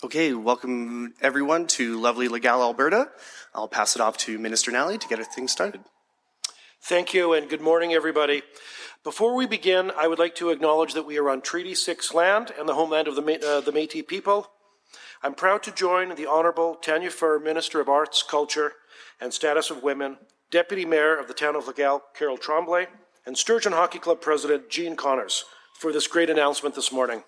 Okay, welcome everyone to lovely Legal, Alberta. I'll pass it off to Minister Nally to get things started. Thank you, and good morning, everybody. Before we begin, I would like to acknowledge that we are on Treaty 6 land and the homeland of the, uh, the Métis people. I'm proud to join the Honourable Tanya Fir, Minister of Arts, Culture, and Status of Women, Deputy Mayor of the town of Legal, Carol Tremblay, and Sturgeon Hockey Club President Gene Connors for this great announcement this morning.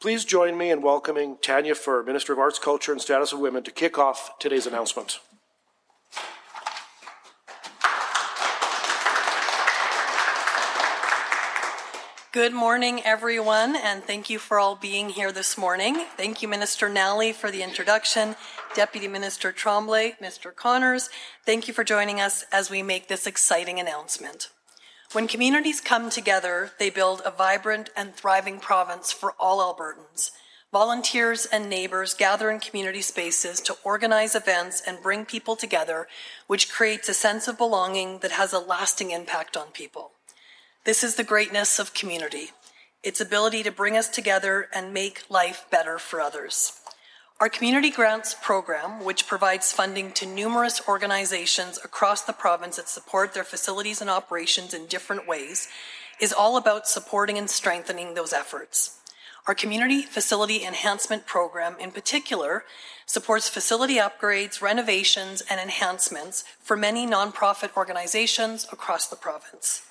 Please join me in welcoming Tanya Fir, Minister of Arts, Culture, and Status of Women, to kick off today's announcement. Good morning, everyone, and thank you for all being here this morning. Thank you, Minister Nally, for the introduction. Deputy Minister Tremblay, Mr. Connors, thank you for joining us as we make this exciting announcement. When communities come together, they build a vibrant and thriving province for all Albertans. Volunteers and neighbors gather in community spaces to organize events and bring people together, which creates a sense of belonging that has a lasting impact on people. This is the greatness of community, its ability to bring us together and make life better for others. Our Community Grants program, which provides funding to numerous organizations across the province that support their facilities and operations in different ways, is all about supporting and strengthening those efforts. Our Community Facility Enhancement Program, in particular, supports facility upgrades, renovations, and enhancements for many nonprofit organizations across the province.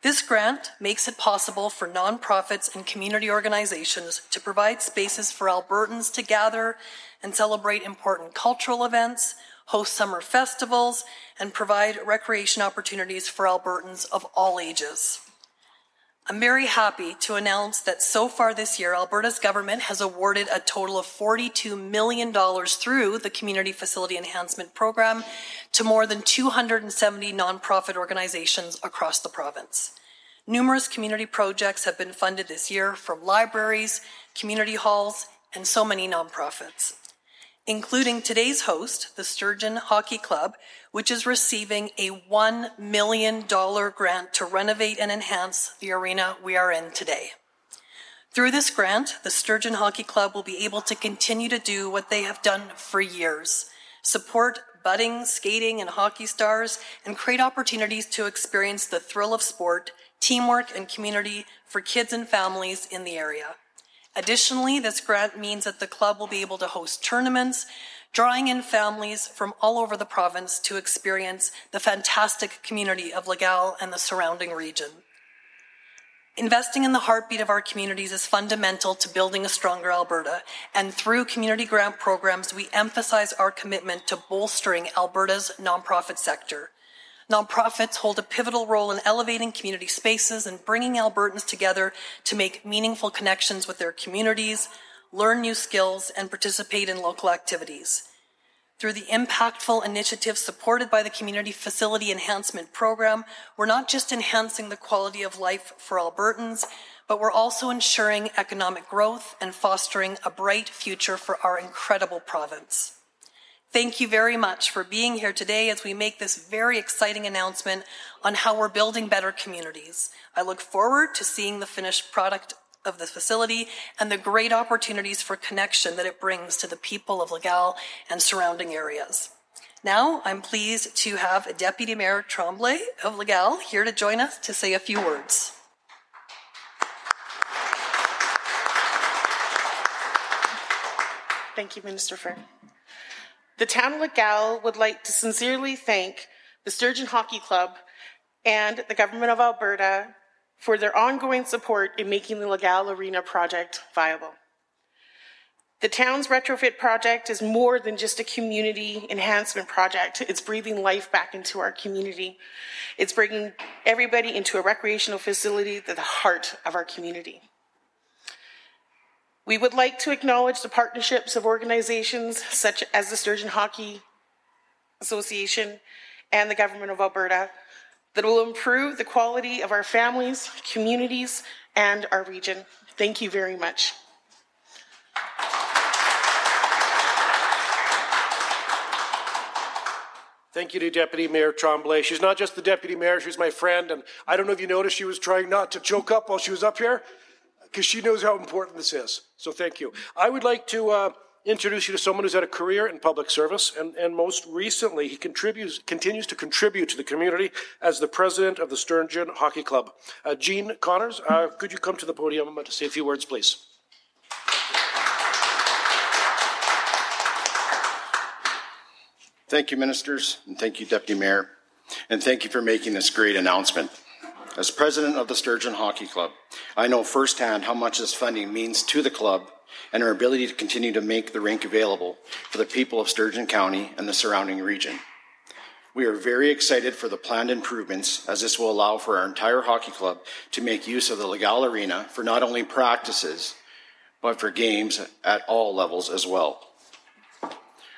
This grant makes it possible for nonprofits and community organizations to provide spaces for Albertans to gather and celebrate important cultural events, host summer festivals, and provide recreation opportunities for Albertans of all ages. I'm very happy to announce that so far this year, Alberta's government has awarded a total of $42 million through the Community Facility Enhancement Program to more than 270 nonprofit organizations across the province. Numerous community projects have been funded this year from libraries, community halls, and so many nonprofits including today's host, the Sturgeon Hockey Club, which is receiving a $1 million grant to renovate and enhance the arena we are in today. Through this grant, the Sturgeon Hockey Club will be able to continue to do what they have done for years support budding, skating, and hockey stars, and create opportunities to experience the thrill of sport, teamwork, and community for kids and families in the area. Additionally, this grant means that the club will be able to host tournaments, drawing in families from all over the province to experience the fantastic community of Legal and the surrounding region. Investing in the heartbeat of our communities is fundamental to building a stronger Alberta, and through community grant programs, we emphasize our commitment to bolstering Alberta's nonprofit sector. Nonprofits hold a pivotal role in elevating community spaces and bringing Albertans together to make meaningful connections with their communities, learn new skills, and participate in local activities. Through the impactful initiatives supported by the Community Facility Enhancement Program, we're not just enhancing the quality of life for Albertans, but we're also ensuring economic growth and fostering a bright future for our incredible province. Thank you very much for being here today as we make this very exciting announcement on how we're building better communities. I look forward to seeing the finished product of this facility and the great opportunities for connection that it brings to the people of Legal and surrounding areas. Now, I'm pleased to have Deputy Mayor Tremblay of Legal here to join us to say a few words. Thank you, Minister Fir. The town of Legal would like to sincerely thank the Sturgeon Hockey Club and the Government of Alberta for their ongoing support in making the Legal Arena project viable. The town's retrofit project is more than just a community enhancement project. It's breathing life back into our community. It's bringing everybody into a recreational facility at the heart of our community. We would like to acknowledge the partnerships of organizations such as the Sturgeon Hockey Association and the Government of Alberta that will improve the quality of our families, communities, and our region. Thank you very much. Thank you to Deputy Mayor Tremblay. She's not just the Deputy Mayor, she's my friend, and I don't know if you noticed she was trying not to choke up while she was up here. Because she knows how important this is. So thank you. I would like to uh, introduce you to someone who's had a career in public service, and, and most recently, he contributes, continues to contribute to the community as the president of the Sturgeon Hockey Club. Uh, Gene Connors, uh, could you come to the podium to say a few words, please? Thank you, ministers, and thank you, Deputy Mayor, and thank you for making this great announcement. As president of the Sturgeon Hockey Club, I know firsthand how much this funding means to the club and our ability to continue to make the rink available for the people of Sturgeon County and the surrounding region. We are very excited for the planned improvements as this will allow for our entire hockey club to make use of the Legal Arena for not only practices, but for games at all levels as well.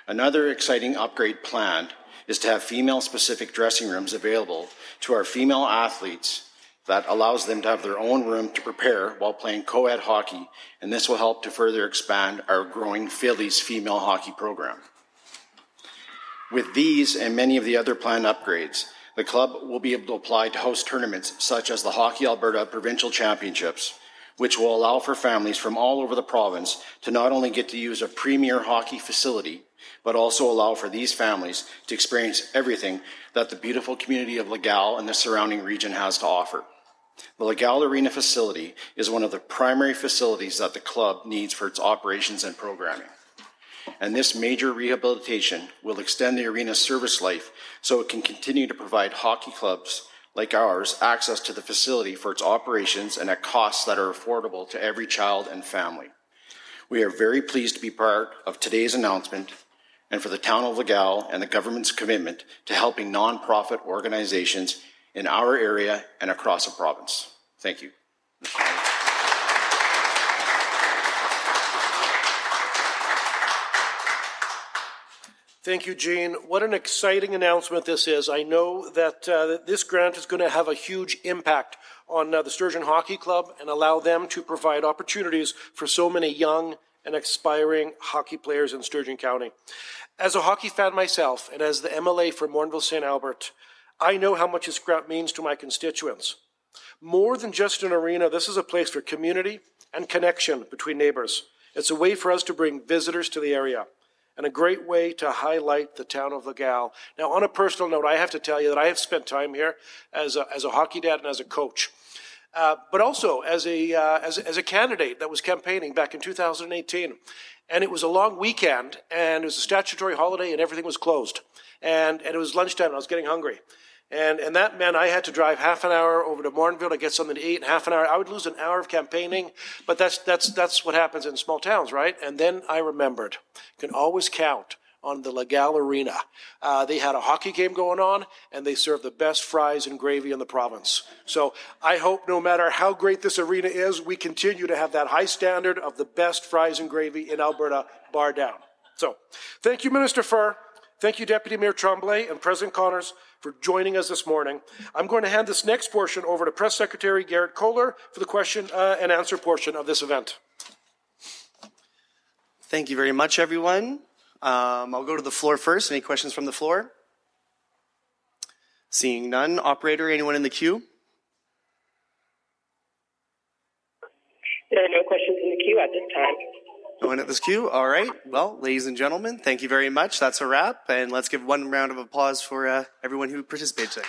Another exciting upgrade planned is to have female specific dressing rooms available to our female athletes that allows them to have their own room to prepare while playing co ed hockey, and this will help to further expand our growing Fillies female hockey program. With these and many of the other planned upgrades, the club will be able to apply to host tournaments such as the Hockey Alberta Provincial Championships, which will allow for families from all over the province to not only get to use a premier hockey facility, but also allow for these families to experience everything that the beautiful community of Legal and the surrounding region has to offer. The Legal Arena facility is one of the primary facilities that the club needs for its operations and programming. And this major rehabilitation will extend the arena's service life so it can continue to provide hockey clubs like ours access to the facility for its operations and at costs that are affordable to every child and family. We are very pleased to be part of today's announcement and for the town of Legal and the government's commitment to helping nonprofit organizations in our area and across the province. Thank you. Thank you, Gene. What an exciting announcement this is. I know that uh, this grant is going to have a huge impact on uh, the Sturgeon Hockey Club and allow them to provide opportunities for so many young and aspiring hockey players in Sturgeon County. As a hockey fan myself and as the MLA for Morinville St. Albert, I know how much this grant means to my constituents. More than just an arena, this is a place for community and connection between neighbors. It's a way for us to bring visitors to the area and a great way to highlight the town of Legal. Now, on a personal note, I have to tell you that I have spent time here as a, as a hockey dad and as a coach. Uh, but also as a, uh, as, as a candidate that was campaigning back in 2018. And it was a long weekend, and it was a statutory holiday, and everything was closed. And, and it was lunchtime, and I was getting hungry. And, and that meant I had to drive half an hour over to Morinville to get something to eat, and half an hour. I would lose an hour of campaigning, but that's, that's, that's what happens in small towns, right? And then I remembered, you can always count on the Legal Arena. Uh, they had a hockey game going on, and they served the best fries and gravy in the province. So I hope no matter how great this arena is, we continue to have that high standard of the best fries and gravy in Alberta, bar down. So thank you, Minister Fir. Thank you, Deputy Mayor Tremblay and President Connors for joining us this morning. I'm going to hand this next portion over to Press Secretary Garrett Kohler for the question uh, and answer portion of this event. Thank you very much, everyone. Um, I'll go to the floor first. Any questions from the floor? Seeing none. Operator, anyone in the queue? There are no questions in the queue at this time. One at this queue? All right. Well, ladies and gentlemen, thank you very much. That's a wrap. And let's give one round of applause for uh, everyone who participated today.